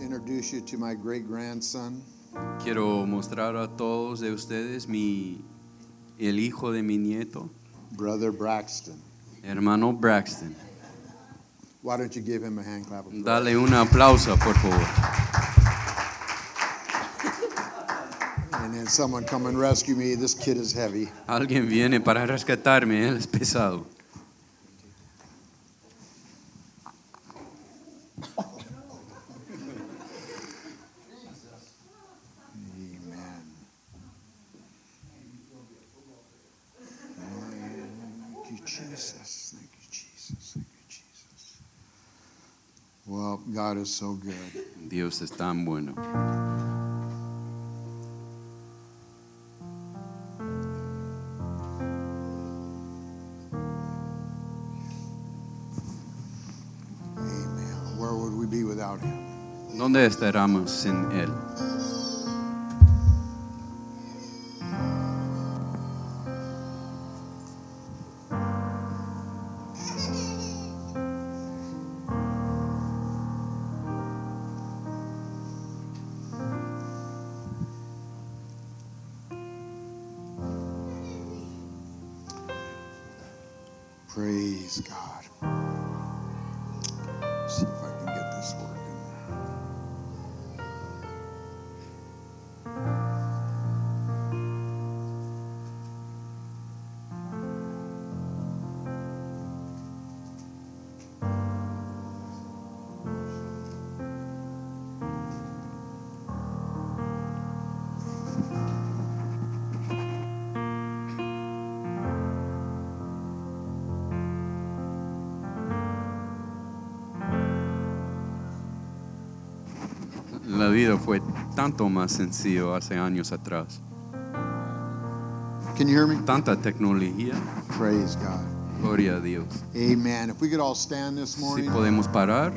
introduce you to my great grandson. Quiero mostrar a todos de ustedes mi, el hijo de mi nieto, Brother Braxton. hermano Braxton. Why don't you give him a hand clap? Dale un aplauso, por favor. And then someone come and rescue me. This kid is heavy. Alguien viene para rescatarme, él es pesado. Amen. Thank you, Jesus. Thank you, Jesus. Thank you, Jesus. Well, God is so good. Dios es tan bueno. Amen. Where would we be without him? ¿Dónde estaremos sin él? Tanto más sencillo hace años atrás. Can you hear me? Tanta tecnología, Praise God. gloria a Dios. Amen. If we could all stand this Si morning. podemos parar,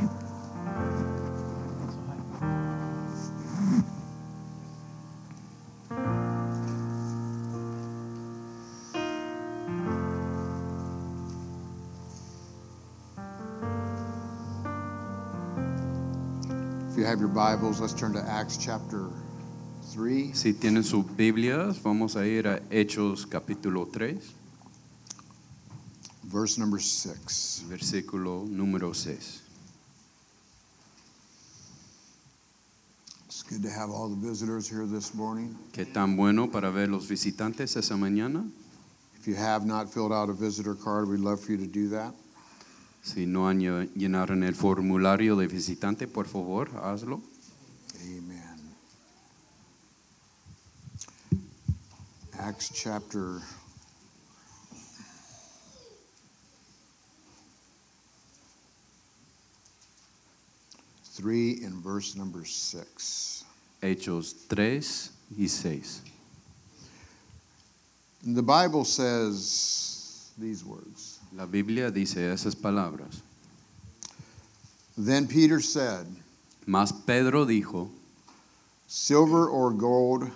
have your Bibles, let's turn to Acts chapter 3. si tienen sus Biblias, vamos a ir a Hechos capítulo 3, verse number 6. versículo número 6. It's good to have all the visitors here this morning. Qué tan bueno para ver los visitantes esa mañana. If you have not filled out a visitor card, we'd love for you to do that. Si no han lle- llenaron el formulario de visitante, por favor, hazlo. Amen. Acts chapter three and verse number six. Hechos 3 y 6. And the Bible says these words. La Biblia dice esas palabras. Then Peter said, Mas Pedro dijo, Silver or gold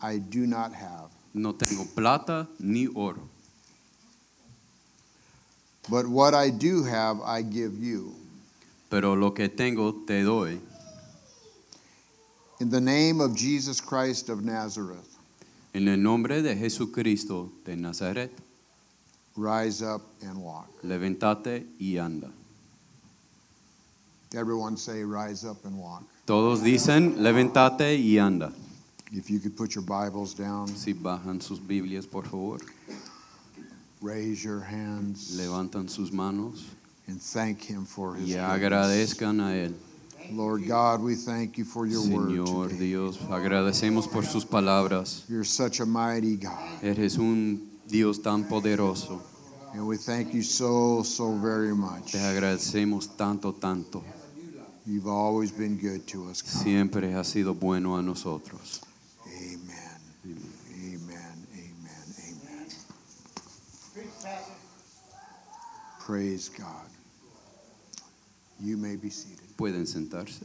I do not have, no tengo plata ni oro, but what I do have I give you. pero lo que tengo te doy. In the name of Jesus Christ of Nazareth, En el nombre de Jesucristo de Nazaret, rise up and walk. levántate y anda. Everyone say, rise up and walk. Todos dicen, levántate y anda. If you could put your Bibles down, Si bajan sus Biblias, por favor, raise your hands, levantan sus manos and thank Him for His y goodness. agradezcan a Él. Lord God, we thank you for your Señor word. today. Dios, agradecemos por sus palabras. You're such a mighty God, Eres un Dios tan poderoso. and we thank you so, so very much. Te agradecemos tanto, tanto. You've always been good to us. God. Siempre has sido bueno a nosotros. Amen. Amen. Amen. Amen. Praise God. You may be seated. Pueden sentarse.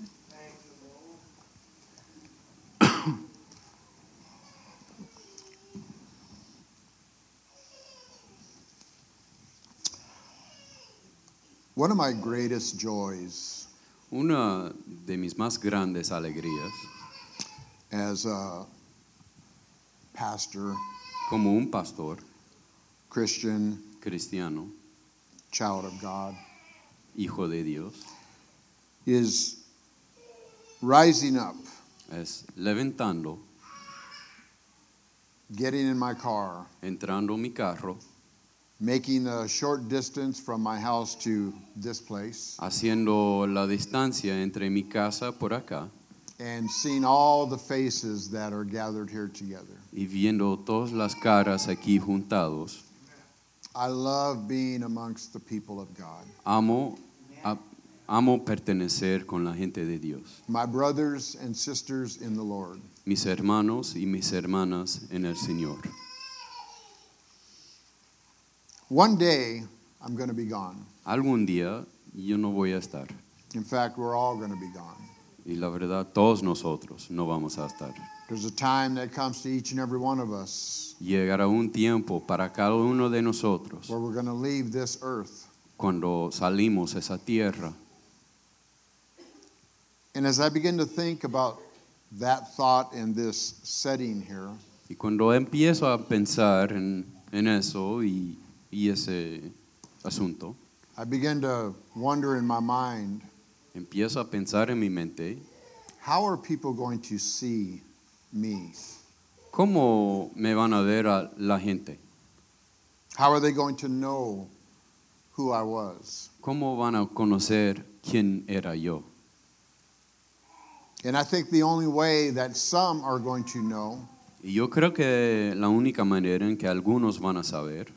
One of my greatest joys Una de mis más grandes alegrías as a pastor, como un pastor Christian, cristiano, child of God, hijo de Dios, is rising up, es levantando, getting in my car, entrando en mi carro, making a short distance from my house to this place, haciendo la distancia entre mi casa por acá and seeing all the faces that are gathered here together. y viendo todas las caras aquí juntados. I love being amongst the people of God. Amo, a- amo pertenecer con la gente de Dios, My brothers and sisters in the Lord. mis hermanos y mis hermanas en el Señor. One day, I'm going to be gone. Algún día yo no voy a estar In fact, we're all going to be gone. y la verdad todos nosotros no vamos a estar. There's a time that comes to each and every one of us Llegará un tiempo para cada uno de nosotros where we're going to leave this earth. cuando salimos esa tierra And as I begin to think about that thought in this setting here, y cuando empiezo a pensar en, en eso y, y ese asunto, I begin to wonder in my mind empiezo a pensar en mi mente, how are people going to see me? ¿cómo me van a ver a la gente? How are they going to know who I was? ¿Cómo van a conocer quién era yo? And I think the only way that some are going to know Y yo creo que la única manera en que algunos van a saber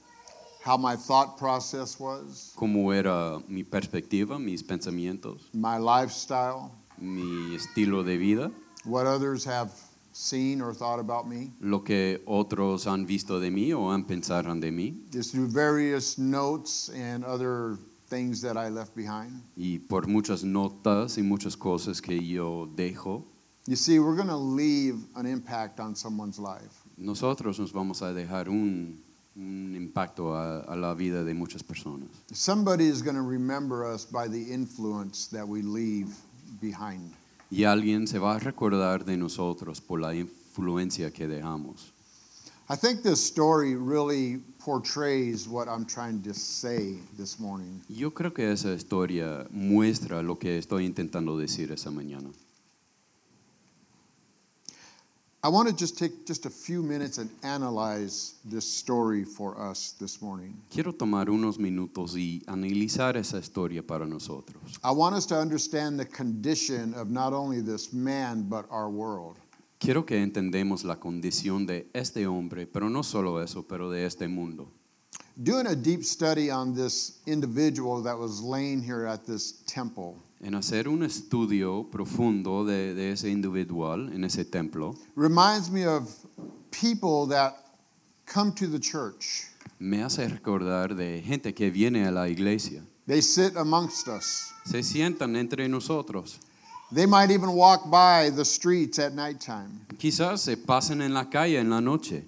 how my thought process was, cómo era mi perspectiva, mis pensamientos, my lifestyle, mi estilo de vida, what others have seen or thought about me, lo que otros han visto de mí o han pensado de mí, is through various notes and other things that I left behind. y por muchas notas y muchas cosas que yo dejo, You see, we're going to leave an impact on someone's life. nosotros nos vamos a dejar un, un impacto a, a la vida de muchas personas. Somebody is going to remember us by the influence that we leave behind. Y alguien se va a recordar de nosotros por la influencia que dejamos. I think this story really portrays what I'm trying to say this morning. Yo creo que esa historia muestra lo que estoy intentando decir esa mañana. I want to just take just a few minutes and analyze this story for us this morning. Quiero tomar unos minutos y analizar esa historia para nosotros. I want us to understand the condition of not only this man, but our world. Quiero que entendemos la condición de este hombre, pero no solo eso, pero de este mundo. Doing a deep study on this individual that was laying here at this temple En hacer un estudio profundo de, de ese individual en ese templo, reminds me of people that come to the church. me hace recordar de gente que viene a la iglesia. They sit amongst us. Se sientan entre nosotros. They might even walk by the streets at nighttime. Quizás se pasen en la calle en la noche.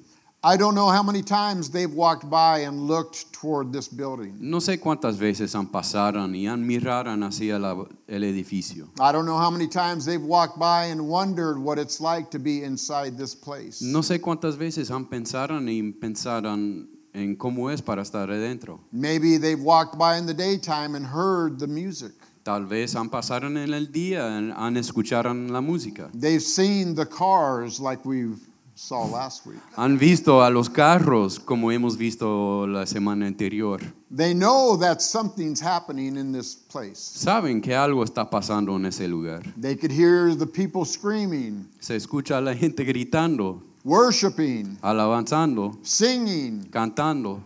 I don't know how many times they've walked by and looked toward this building. No sé cuántas veces han pasaron y han miraran hacia la- el edificio. I don't know how many times they've walked by and wondered what it's like to be inside this place. No sé cuántas veces han pensaron y pensaron en cómo es para estar adentro. Maybe they've walked by in the daytime and heard the music. Tal vez han pasado en el día, han escuchado la música. They've seen the cars like we saw last week. Han visto a los carros como hemos visto la semana anterior. They know that something's happening in this place. Saben que algo está pasando en ese lugar. They could hear the people screaming, Se escucha a la gente gritando, worshiping, alabanzando, singing. cantando.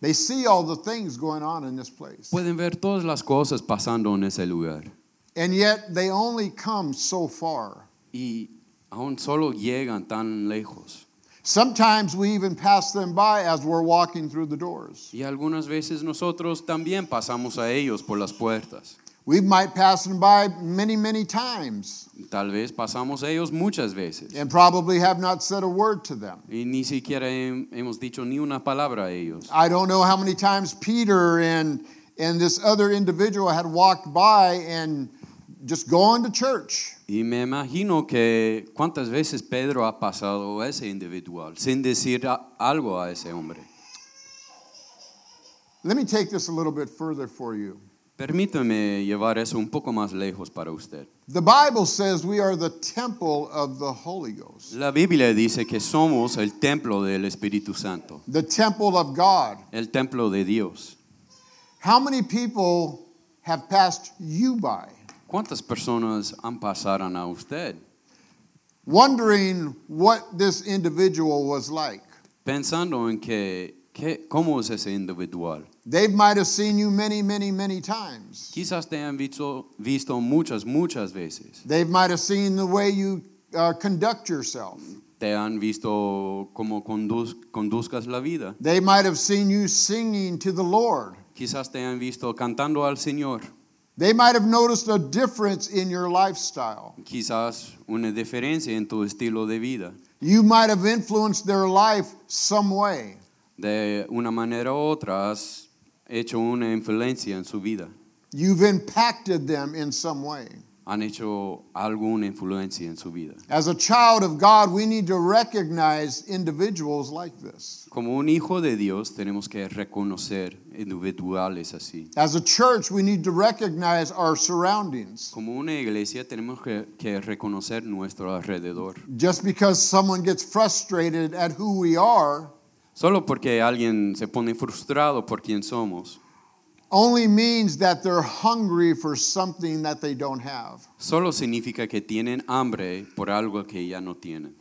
They see all the things going on in this place. Pueden ver todas las cosas pasando en ese lugar. And yet they only come so far. Y aún solo llegan tan lejos. Sometimes we even pass them by as we're walking through the doors. Y algunas veces nosotros también pasamos a ellos por las puertas. We might pass them by many, many times Tal vez pasamos a ellos muchas veces. and probably have not said a word to them. Y ni siquiera hemos dicho ni una palabra a ellos. I don't know how many times Peter and and this other individual had walked by and just going to church. Y me imagino que cuántas veces Pedro ha pasado a ese individual sin decir a- algo a ese hombre. Let me take this a little bit further for you. Permítame llevar eso un poco más lejos para usted. The Bible says we are the temple of the Holy Ghost, La Biblia dice que somos el templo del Espíritu Santo, the temple of God. el templo de Dios. How many people have passed you by, ¿Cuántas personas han pasado a usted wondering what this individual was like? pensando en que, que- cómo es ese individual? They might have seen you many, many, many times. Quizás te han visto, visto muchas, muchas veces. They might have seen the way you uh, conduct yourself. Te han visto cómo conduz- conduzcas la vida. They might have seen you singing to the Lord. Quizás te han visto cantando al Señor. They might have noticed a difference in your lifestyle. Quizás una diferencia en tu estilo de vida. You might have influenced their life some way. De una manera u otra has hecho una influencia en su vida. You've impacted them in some way. Han hecho alguna influencia en su vida. As a child of God, we need to recognize individuals like this. Como un hijo de Dios tenemos que reconocer individuales así. As a church, we need to recognize our surroundings. Como una iglesia tenemos que, que reconocer nuestro alrededor. Just because someone gets frustrated at who we are Solo porque alguien se pone frustrado por quien somos, only means that they're hungry for something that they don't have. solo significa que tienen hambre por algo que ya no tienen.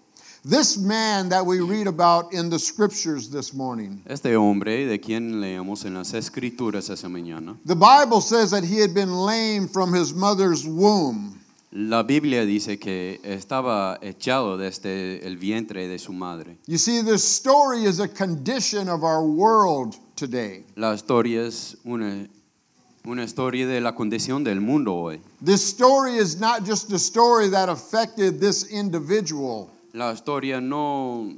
This man that we read about in the scriptures this morning, Este hombre, de quien leemos en las escrituras esa mañana, the Bible says that he had been lame from his mother's womb. la Biblia dice que estaba echado desde el vientre de su madre. You see, this story is a condition of our world today. La historia es una, una historia de la condición del mundo hoy. This story is not just a story that affected this individual. La historia no,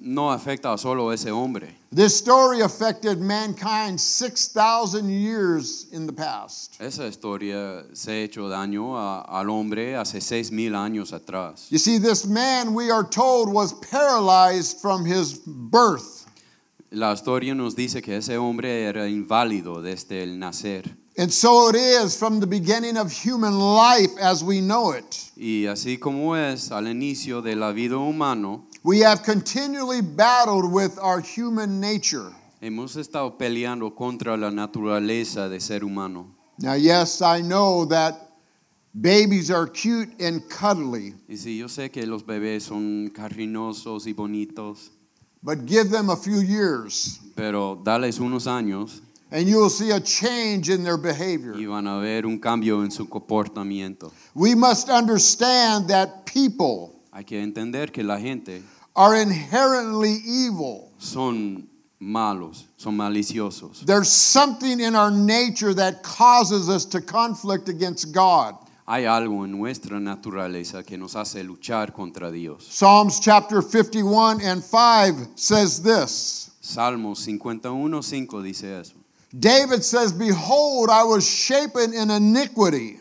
no afecta a solo ese hombre. This story affected mankind 6,000 years in the past. Esa historia se ha hecho daño a- al hombre hace seis mil años atrás. You see, this man, we are told, was paralyzed from his birth. La historia nos dice que ese hombre era inválido desde el nacer. And so it is from the beginning of human life as we know it. Y así como es al inicio de la vida humana, We have continually battled with our human nature. hemos estado peleando contra la naturaleza de ser humano. Now, yes, I know that babies are cute and cuddly, Y sí, yo sé que los bebés son carinosos y bonitos, but give them a few years pero dales unos años and you will see a change in their behavior. y van a ver un cambio en su comportamiento. We must understand that people Hay que entender que la gente are inherently evil. son malos, son maliciosos. There's something in our nature that causes us to conflict against God. Hay algo en nuestra naturaleza que nos hace luchar contra Dios. Psalms chapter 51 and 5 says this Salmos 51.5 dice eso. David says, Behold, I was shapen in iniquity,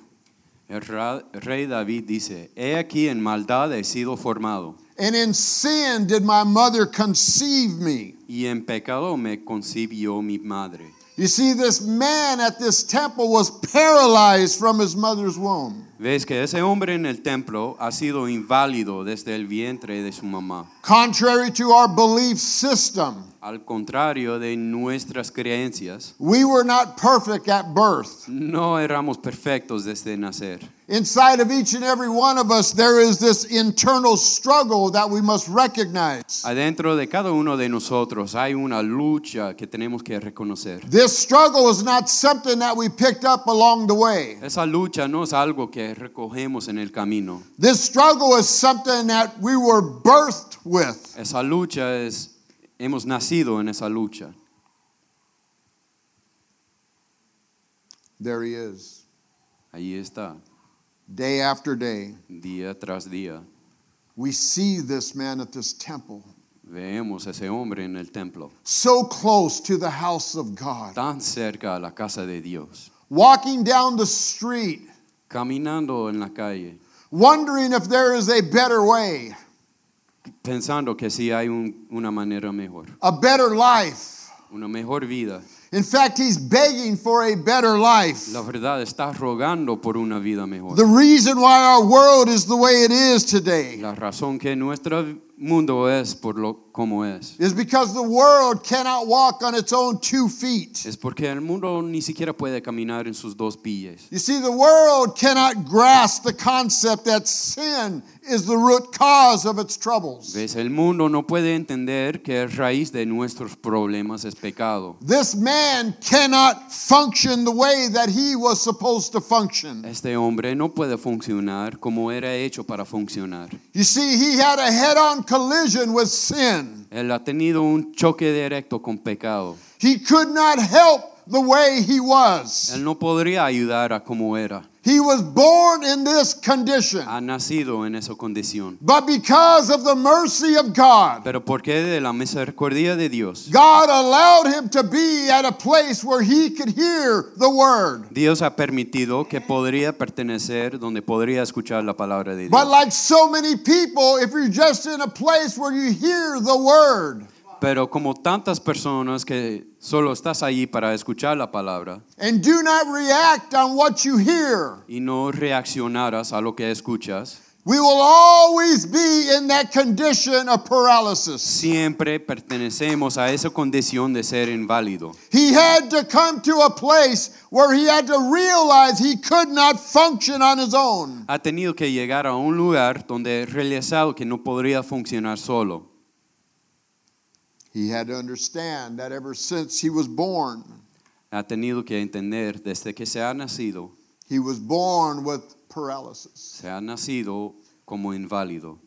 El rey David dice, he aquí en maldad he sido formado, and in sin did my mother conceive me. y en pecado me concibió mi madre. You see, this man at this temple was paralyzed from his mother's womb. Ves que ese hombre en el templo ha sido inválido desde el vientre de su mamá. Contrary to our belief system, Al contrario de nuestras creencias, we were not perfect at birth. no éramos perfectos desde nacer. Inside of each and every one of us, there is this internal struggle that we must recognize. Adentro de cada uno de nosotros hay una lucha que tenemos que reconocer. This struggle is not something that we picked up along the way. Esa lucha no es algo que recogemos en el camino. This struggle is something that we were birthed with. Esa lucha es, hemos nacido en esa lucha. There he is, Ahí está, day after day. día tras día. We see this man at this temple. Vemos ese hombre en el templo, so close to the house of God, tan cerca a la casa de Dios, walking down the street, caminando en la calle, wondering if there is a better way, pensando que sí hay un- una manera mejor, a better life. una mejor vida. In fact, he's begging for a better life. La verdad está rogando por una vida mejor. The reason why our world is the way it is today La razón que nuestro mundo es por lo como es is because the world cannot walk on its own two feet. es porque el mundo ni siquiera puede caminar en sus dos pies. You see, the world cannot grasp the concept that sin is the root cause of its troubles. ¿Ves? El mundo no puede entender que raíz de nuestros problemas es pecado. This man cannot function the way that he was supposed to function. Este hombre no puede funcionar como era hecho para funcionar. You see, he had a head on collision with sin. Él ha tenido un choque directo con pecado. He could not help the way he was. Él no podría ayudar a como era. He was born in this condition. Ha nacido en esa condición. But because of the mercy of God, Pero porque de la misericordia de Dios, God allowed him to be at a place where he could hear the word. Dios ha permitido que podría pertenecer donde podría escuchar la palabra de Dios. But like so many people, if you're just in a place where you hear the word Pero como tantas personas que solo estás allí para escuchar la palabra and do not react on what you hear, y no reaccionaras a lo que escuchas, we will always be in that condition of paralysis. siempre pertenecemos a esa condición de ser inválido. He had to come to a place where he had to realize he could not function on his own. Ha tenido que llegar a un lugar donde realizado que no podría funcionar solo. He had to understand that ever since he was born, Ha tenido que entender desde que se ha nacido, he was born with paralysis. se ha nacido como inválido.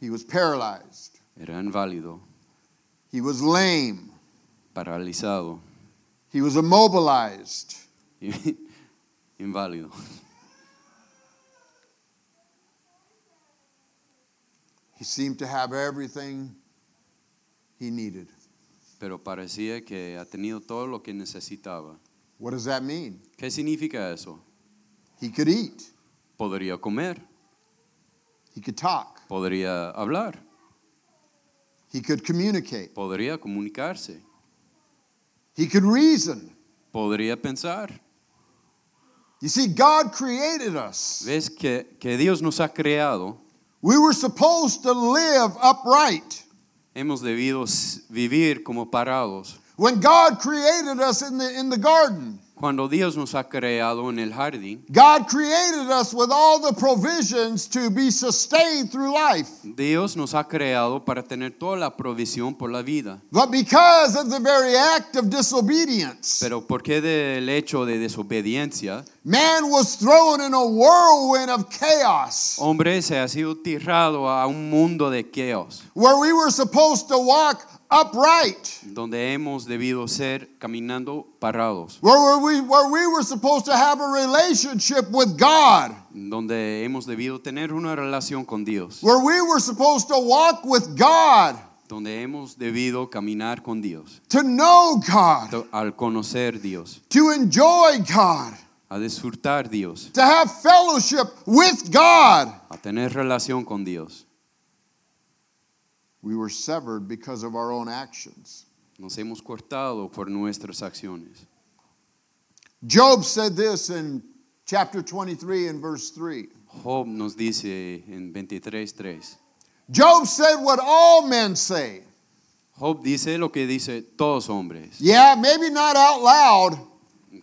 He was paralyzed. Era inválido, He was lame. paralizado, He was immobilized. inválido. He seemed to have everything he needed. Pero parecía que ha tenido todo lo que necesitaba. What does that mean? ¿Qué significa eso? He could eat. Podría comer, He could talk. podría hablar, He could communicate. podría comunicarse, He could reason. podría pensar. You see, God created us. ¿Ves que, que Dios nos ha creado? We were supposed to live upright. Hemos debido vivir como parados. When God created us in the, in the garden, Cuando Dios nos ha creado en el jardín, God created us with all the provisions to be sustained through life. Dios nos ha creado para tener toda la provisión por la vida. But because of the very act of disobedience, Pero ¿por qué del hecho de desobediencia, man was thrown in a whirlwind of chaos hombre se ha sido tirado a un mundo de caos, where we were supposed to walk upright, donde hemos debido ser caminando parados, where we, where we were supposed to have a relationship with God, donde hemos debido tener una relación con Dios, where we were supposed to walk with God, donde hemos debido caminar con Dios, to know God, to- al conocer Dios, to enjoy God, a disfrutar Dios, to have fellowship with God. a tener relación con Dios. We were severed because of our own actions. Nos hemos cortado por nuestras acciones. Job said this in chapter 23 and verse 3. Job nos dice en 23.3. Job said what all men say. Job dice lo que dice todos hombres. Yeah, maybe not out loud,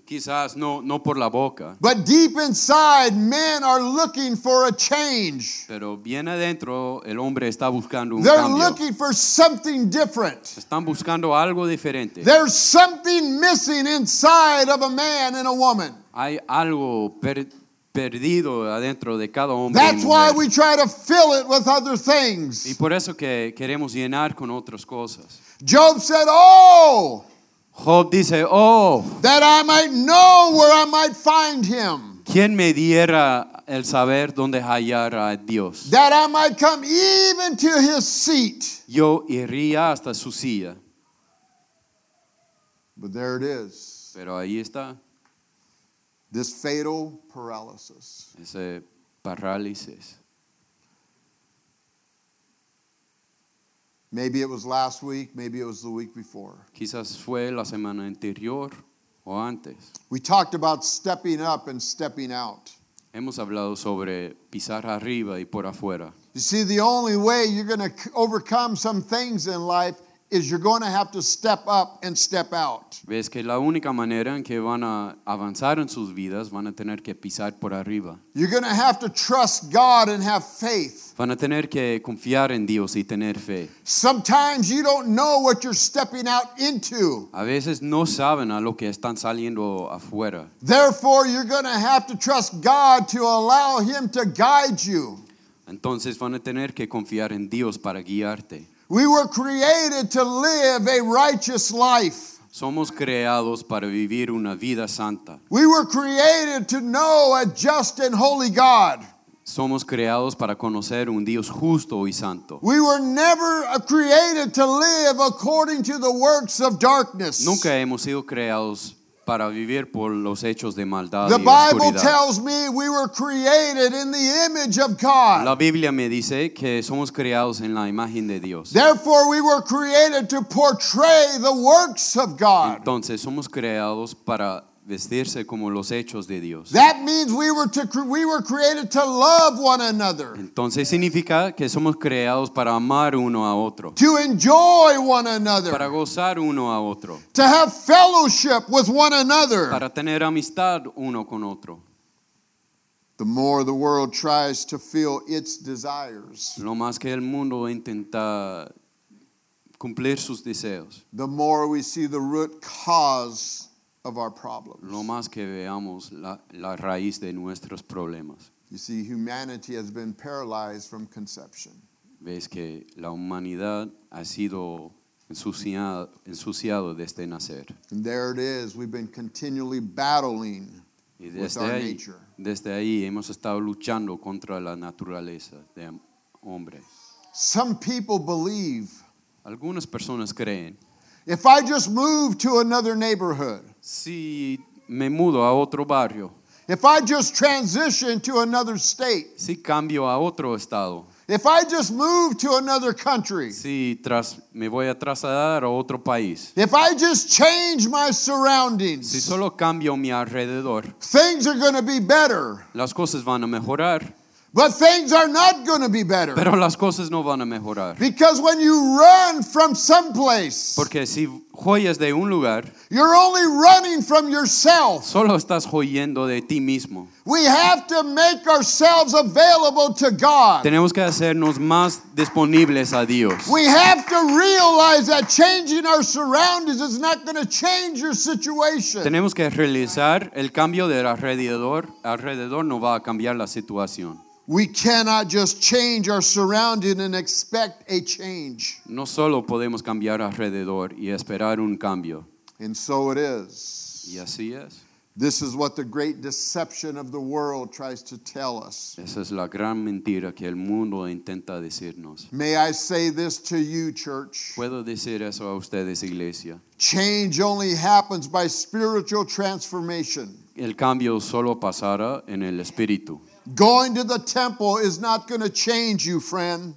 Quizás no, no por la boca, but deep inside, men are looking for a change. pero bien adentro el hombre está buscando un They're cambio. looking for something different. Están buscando algo diferente. There's something missing inside of a man and a woman. Hay algo per- perdido adentro de cada hombre. y That's why we try to fill it with other Y things. por eso que queremos llenar con otras cosas. Job said, Oh, Job dice, oh, that I might know where I might find him. ¿Quién me diera el saber dónde hallar a Dios? that I might come even to his seat. Yo iría hasta su silla. But there it is. Pero ahí está, This fatal paralysis. ese parálisis. Maybe it was last week, maybe it was the week before. Quizás fue la semana anterior o antes. We talked about stepping up and stepping out. Hemos hablado sobre pisar arriba y por afuera. You see, the only way you're going to overcome some things in life is you're going to have to step up and step out. Ves que la única manera en que van a avanzar en sus vidas van a tener que pisar por arriba. You're going to have to trust God and have faith. Van a tener que confiar en Dios y tener fe. Sometimes you don't know what you're stepping out into. A veces no saben a lo que están saliendo afuera. Therefore, you're going to have to trust God to allow Him to guide you. Entonces van a tener que confiar en Dios para guiarte. We were created to live a righteous life. Somos creados para vivir una vida santa. We were created to know a just and holy God. Somos creados para conocer un Dios justo y santo. We were never uh, created to live according to the works of darkness. Nunca hemos sido creados para vivir por los hechos de maldad The y Bible oscuridad. tells me we were created in the image of God. La Biblia me dice que somos creados en la imagen de Dios. Therefore, we were created to portray the works of God. Entonces somos creados para vestirse como los hechos de Dios. That means we were to we were created to love one another, Entonces significa que somos creados para amar uno a otro, to enjoy one para another, gozar uno a otro, to have fellowship with one another. para tener amistad uno con otro. The more the world tries to fill its desires, Lo más que el mundo intenta cumplir sus deseos, the more we see the root cause of our problems. lo más que veamos la, la raíz de nuestros problemas. You see, humanity has been paralyzed from conception. Ves que la humanidad ha sido ensuciado, ensuciado desde nacer. And there it is. We've been continually battling Y with desde our ahí, nature. desde ahí hemos estado luchando contra la naturaleza de hombre. Some people believe Algunas personas creen, if I just move to another neighborhood, si me mudo a otro barrio, if I just transition to another state, si cambio a otro estado, if I just move to another country, si tras, me voy a trasladar a otro país, if I just change my surroundings. si solo cambio mi alrededor, things are going to be better. las cosas van a mejorar, But things are not going to be better. pero las cosas no van a mejorar. Because when you run from someplace, Porque si joyas de un lugar, you're only running from yourself. solo estás joyendo de ti mismo. We have to make ourselves available to God. Tenemos que hacernos más disponibles a Dios. We have to realize that changing our surroundings is not going to change your situation. Tenemos que realizar el cambio del alrededor. Alrededor no va a cambiar la situación. We cannot just change our surrounding and expect a change. No solo podemos cambiar alrededor y esperar un cambio. And so it is. Y así es. This is what the great deception of the world tries to tell us. Esa es la gran mentira que el mundo intenta decirnos. May I say this to you, church? Puedo decir eso a ustedes, iglesia. Change only happens by spiritual transformation. El cambio solo pasará en el espíritu. Going to the temple is not going to change you, friend.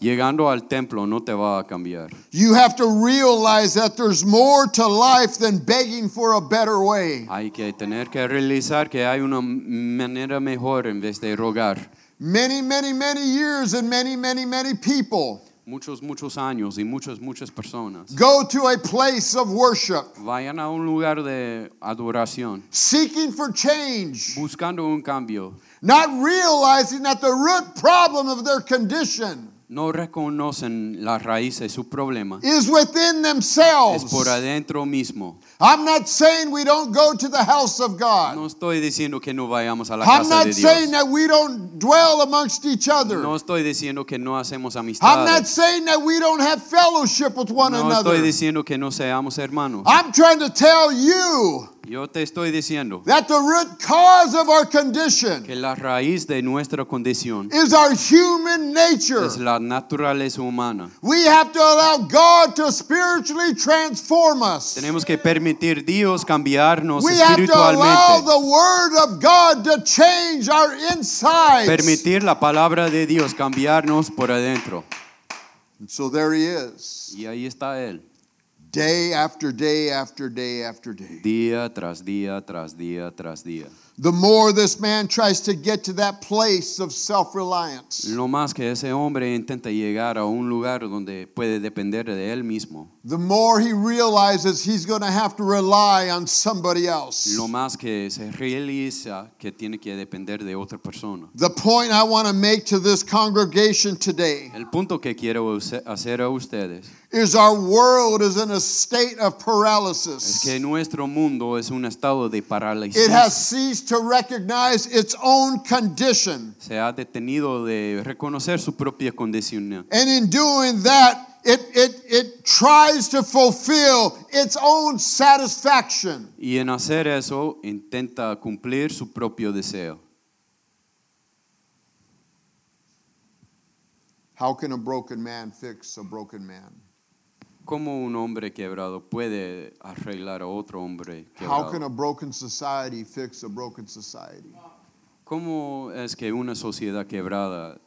Llegando al templo no te va a cambiar. You have to realize that there's more to life than begging for a better way. Hay que tener que realizar que hay una manera mejor en vez de rogar. Many, many, many years and many, many, many people Muchos, muchos años y muchas, muchas personas go to a place of worship vayan a un lugar de adoración seeking for change, buscando un cambio. not realizing that the root problem of their condition No reconocen la raíz de su problema. is within Es themselves. por adentro mismo. I'm not saying we don't go to the house of God. No estoy diciendo que no vayamos a la I'm casa not de saying Dios. that we don't dwell amongst each other. No estoy diciendo que no hacemos I'm not saying that we don't have fellowship with one No another. estoy diciendo que no seamos hermanos. I'm trying to tell you Yo te estoy diciendo that the root cause of our condition que la raíz de nuestra condición is our human nature. es la naturaleza humana. We have to allow God to spiritually transform us. Tenemos que permitir Dios cambiarnos We have to allow espiritualmente. the Word of God to change our insides. Permitir la palabra de Dios cambiarnos por adentro. And so there he is, Y ahí está Él, day after day after day after day. día tras día, tras día, tras día. The more this man tries to get to that place of self reliance, Lo más que ese hombre intenta llegar a un lugar donde puede depender de él mismo, the more he realizes he's going to have to rely on somebody else. lo más que se realiza que tiene que depender de otra persona. The point I want to make to this congregation today El punto que quiero hacer a ustedes is our world is in a state of paralysis. es que nuestro mundo es un estado de parálisis. It has ceased to recognize its own condition. Se ha detenido de reconocer su propia condición. And in doing that, it, it, it tries to fulfill its own satisfaction. Y en hacer eso intenta cumplir su propio deseo. How can a broken man fix a broken man? ¿Cómo un hombre quebrado puede arreglar a otro hombre How can quebrado? a broken society fix a broken society? ¿Cómo es que una sociedad quebrada,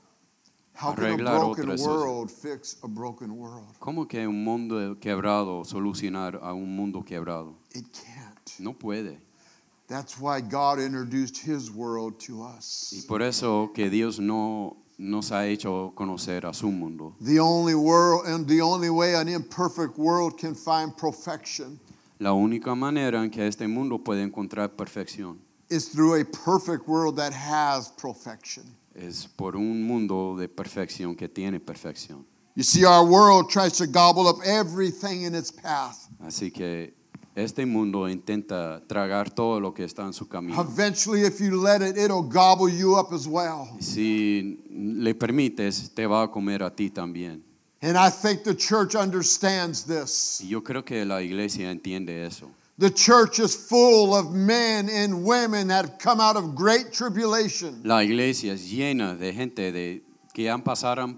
How can a Arreglar broken otra sociedad. world fix a broken world? cómo que un mundo quebrado solucionar a un mundo quebrado? It can't. No puede. That's why God introduced his world to Y us. por eso que Dios no nos ha hecho conocer a su mundo. The only world and the only way an imperfect world can find perfection La única manera en que este mundo puede encontrar perfección is through a perfect world that has perfection. es por un mundo de perfección que tiene perfección. You see, our world tries to gobble up everything in its path. Así que este mundo intenta tragar todo lo que está en su camino. Eventually, if you let it, it'll gobble you up as well. Si le permites, te va a comer a ti también. And I think the church understands this. Y yo creo que la iglesia entiende eso. The church is full of men and women that have come out of great tribulation. La iglesia es llena de gente de, que han pasado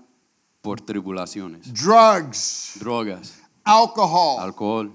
por tribulaciones, Drugs, drogas, alcohol, alcohol,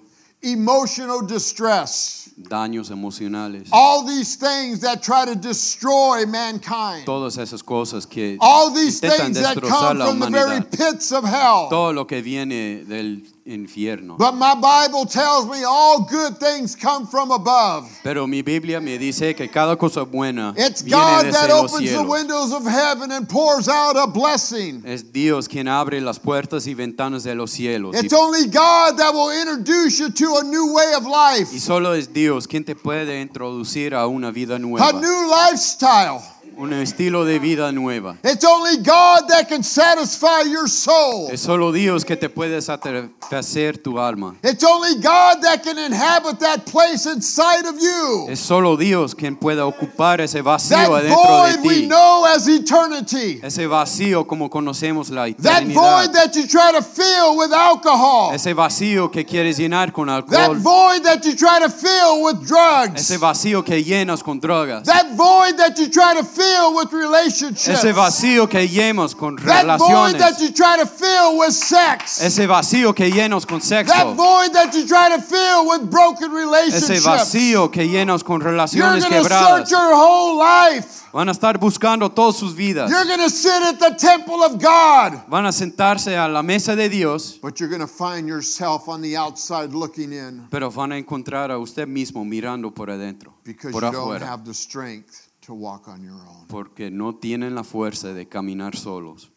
emotional distress, daños emocionales, all these things that try to destroy mankind. todas esas cosas que All these intentan things that destrozar come la from the very humanidad, pits of hell. todo lo que viene del infierno. But my Bible tells me all good things come from above. Pero mi Biblia me dice que cada cosa buena It's viene God desde that los opens the cielos. windows of heaven and pours out a blessing. Es Dios quien abre las puertas y ventanas de los cielos. It's Y, only God that will introduce you to a new way of y life, solo es Dios quien te puede introducir a una vida a nueva, new lifestyle. Un estilo de vida nueva. It's only God that can satisfy your soul. Es solo Dios que te puede satisfacer tu alma. It's only God that can inhabit that place inside of you. Es solo Dios quien puede ocupar ese That vacío adentro de void we ti. know as eternity. Ese vacío como conocemos la That void eternidad. that you try to fill with alcohol. Ese vacío que quieres llenar con That alcohol. void that you try to fill with drugs. Ese vacío que llenas con drogas. That void that you try to fill with relationships. Ese vacío que llenas con That void that relaciones. you try to fill with sex. Ese vacío que llenas con That sexo. void that you try to fill with broken Ese relationships. vacío que llenas con You're relaciones going to quebradas. search your whole life. Van a estar buscando todas sus vidas. You're going to sit at the temple of God. Van a sentarse a la mesa de Dios, But you're going to find yourself on the outside looking in pero van a encontrar a usted mismo mirando por adentro, because por you don't afuera, have the strength to walk on your own. porque no tienen la fuerza de caminar solos.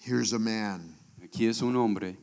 Here's a man Aquí es un hombre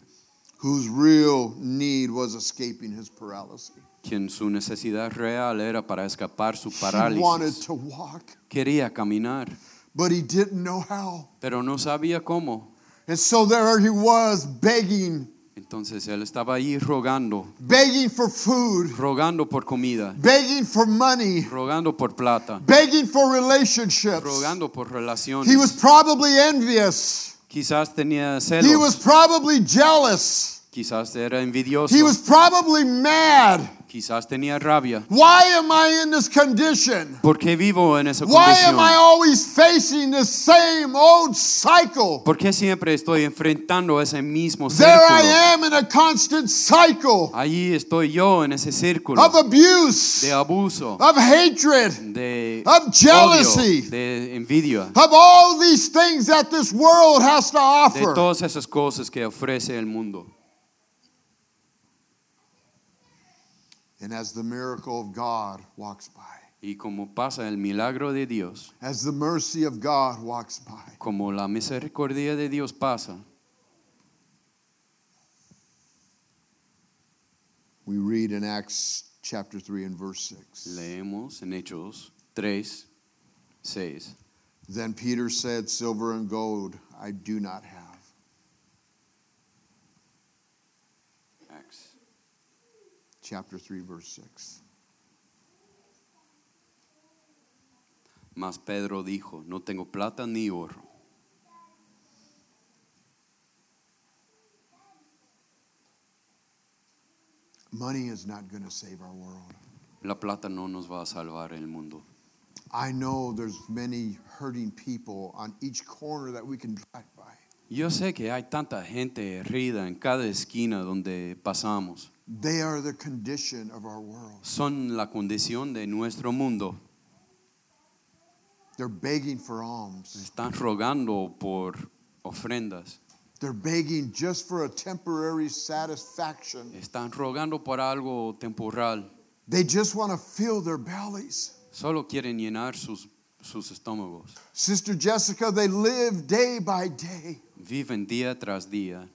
whose real need was escaping his paralysis. quien su necesidad real era para escapar su He wanted parálisis. to walk, Quería caminar, but he didn't know how. pero no sabía cómo. And so there he was begging, Entonces él estaba ahí rogando, begging for food, rogando por comida, begging for money, rogando por plata, begging for relationships. rogando por relaciones. He was probably envious. Quizás tenía He was probably jealous. Quizás era envidioso. He was probably mad. Quizás tenía rabia. Why am I in this condition? ¿Por qué vivo en esa Why am? I always facing the same old cycle? ¿Por qué siempre estoy enfrentando ese mismo There I círculo? am in a constant cycle Allí estoy yo en ese círculo of abuse, de abuso, of hatred, de of jealousy. odio, de envidia, of all these things that this world has to de offer. todas esas cosas que ofrece el mundo. And as the miracle of God walks by, Y como pasa el milagro de Dios, as the mercy of God walks by, como la misericordia de Dios pasa, we read in Acts chapter 3 and verse 6. leemos en Hechos 3, 6. Then Peter said, Silver and gold I do not have. Chapter 3, verse 6. Mas Pedro dijo, no tengo plata ni oro. Money is not going to save our world. La plata no nos va a salvar el mundo. I know there's many hurting people on each corner that we can drive by. Yo sé que hay tanta gente herida en cada esquina donde pasamos. They are the condition of our world. Son la condición de nuestro mundo. They're begging for alms. Están rogando por ofrendas. They're begging just for a temporary satisfaction. Están rogando por algo temporal. They just want to fill their bellies. Solo quieren llenar sus, sus estómagos. Sister Jessica, they live day by day. Viven día tras día.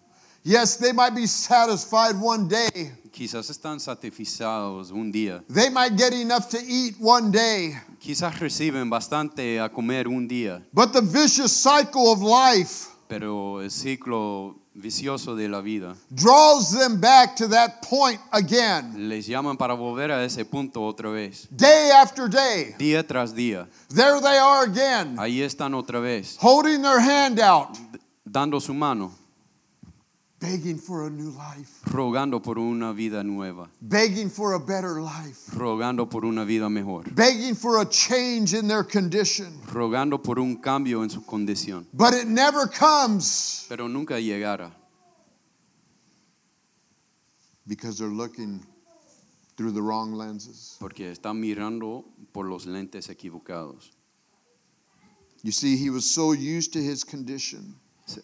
Yes, they might be satisfied one day. Quizás están satisfechos un día. They might get enough to eat one day. Quizás reciben bastante a comer un día. But the vicious cycle of life Pero el ciclo vicioso de la vida draws them back to that point again, les llaman para volver a ese punto otra vez. day after day. Día tras día. There they are again, Ahí están otra vez. holding their hand out, Dando su mano. Begging for a new life, Rogando por una vida nueva. begging for a better life, Rogando por una vida mejor. begging for a change in their condition. Rogando por un cambio en su condición. But it never comes Pero nunca llegará. because they're looking through the wrong lenses. Porque están mirando por los lentes equivocados. You see, he was so used to his condition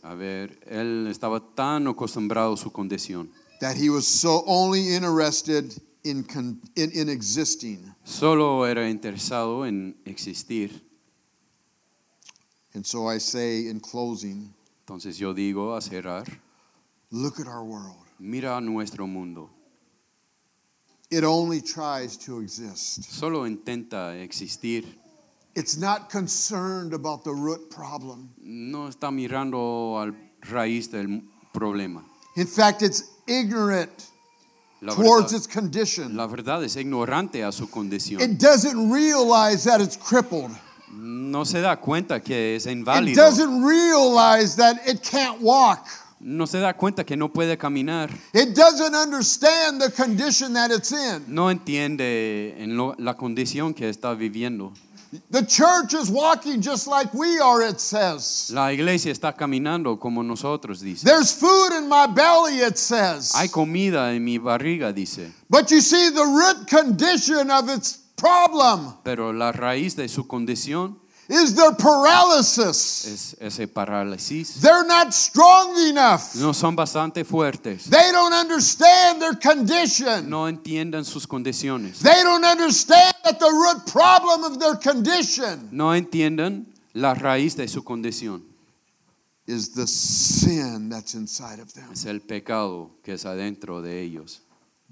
A ver, él estaba tan acostumbrado a su condición. that he was so only interested in, in, in existing. Solo era interesado en existir. And so I say in closing, Entonces yo digo a cerrar, look at our world. mira nuestro mundo. It only tries to exist. Solo intenta existir. It's not concerned about the root problem. No está mirando al raíz del problema. In fact, it's ignorant La towards verdad, its condition. la verdad es ignorante a su condición. It doesn't realize that it's crippled. No se da cuenta que es inválido. It doesn't realize that it can't walk. No se da cuenta que no puede caminar. It doesn't understand the condition that it's in. No entiende en lo- la condición que está viviendo. The church is walking just like we are, it says. La iglesia está caminando como nosotros, dice. There's food in my belly, it says. Hay comida en mi barriga, dice. But you see, the root condition of its problem Pero la raíz de su condición is their paralysis. es ese parálisis. They're not strong enough. No son bastante fuertes. They don't understand their condition. No entienden sus condiciones. They don't understand that the root problem of their condition No entienden la raíz de su condición. is the sin that's inside of them. Es el pecado que es adentro de ellos.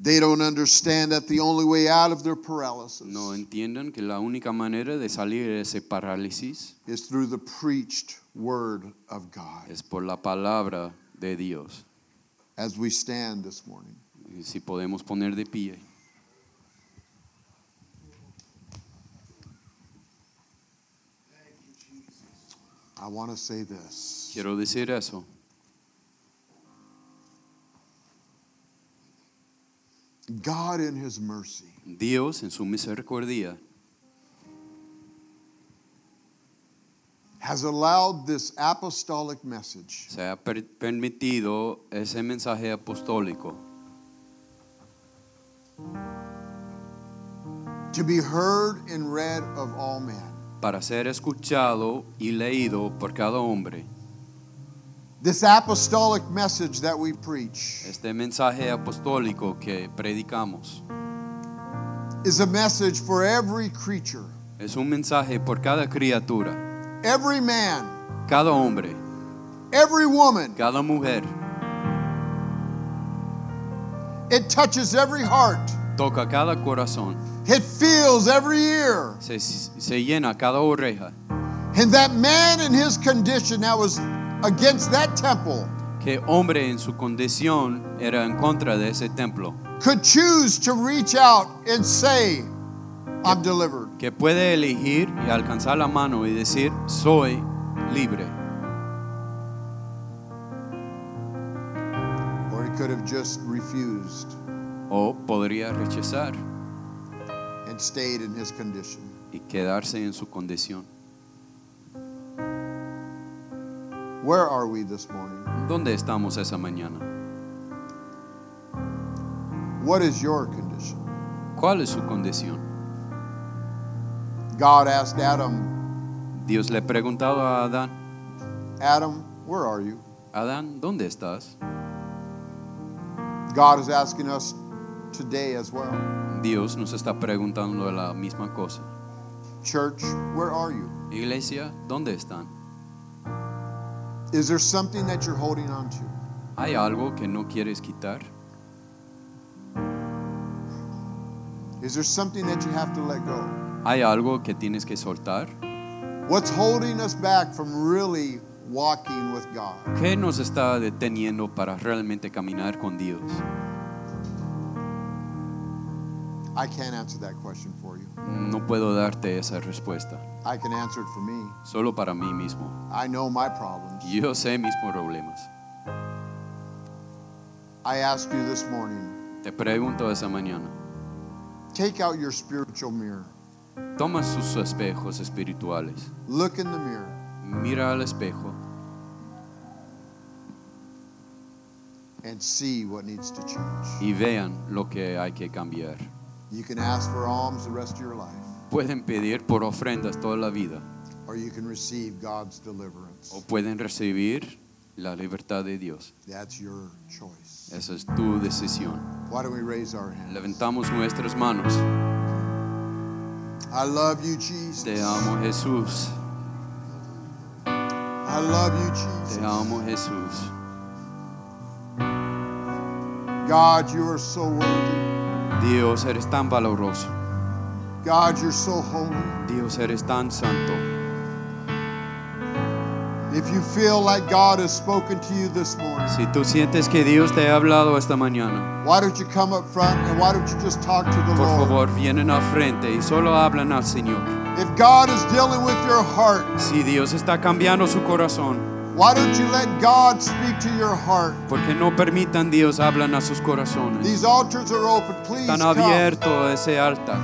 They don't understand that the only way out of their paralysis No entienden que la única manera de salir de ese parálisis is through the preached word of God. es por la palabra de Dios. As we stand this morning, Y si podemos poner de pie. I want to say this. Quiero decir eso. God, in His mercy, Dios en su misericordia has allowed this apostolic message se ha per- permitido ese mensaje apostólico to be heard and read of all men. para ser escuchado y leído por cada hombre. This apostolic message that we preach Este mensaje apostólico que predicamos is a message for every creature, es un mensaje por cada criatura, every man, cada hombre, every woman. cada mujer. It touches every heart, Toca cada corazón, it fills every ear. se, se llena cada oreja. And that man in his condition that was against that temple Que hombre en su condición era en contra de ese templo, could choose to reach out and say, I'm delivered. que puede elegir y alcanzar la mano y decir, soy libre. Or he could have just refused O podría rechazar and stayed in his condition. y quedarse en su condición. Where are we this morning? ¿Dónde estamos esa mañana? What is your condition? ¿Cuál es su condición? God asked Adam, Dios le ha preguntado a Adán, Adam, where are you? Adán, ¿dónde estás? God is asking us today as well. Dios nos está preguntando la misma cosa. Church, where are you? Iglesia, ¿dónde están? Is there something that you're holding on to? ¿Hay algo que no quieres quitar? Is there something that you have to let go? ¿Hay algo que tienes que soltar? What's holding us back from really walking with God? ¿Qué nos está deteniendo para realmente caminar con Dios? I can't answer that question for you. No puedo darte esa respuesta, I can answer it for me. solo para mí mismo. I know my problems. Yo sé mis problemas. I ask you this morning Te pregunto esa mañana, take out your spiritual mirror, toma sus espejos espirituales, look in the mirror, mira al espejo and see what needs to change. y vean lo que hay que cambiar. You can ask for alms the rest of your life, Pueden pedir por ofrendas toda la vida or you can receive God's deliverance. o pueden recibir la libertad de Dios. That's your choice. Esa es tu decisión. Why don't we raise our hands? Levantamos nuestras manos. I love you, Jesus. Te amo Jesús. I love you, Jesus. Te amo Jesús. God, you are so worthy. Dios, eres tan valoroso. God, you're so holy. Dios, eres tan santo. If you feel like God has spoken to you this morning, Si tú sientes que Dios te ha hablado esta mañana, why don't you come up front and why don't you just talk to the por Lord? favor, vienen al frente y solo hablan al Señor. If God is dealing with your heart, Si Dios está cambiando su corazón, why don't you let God speak to your heart? porque no permitan Dios hablan a sus corazones. These altars are open. Please come. abierto ese altar.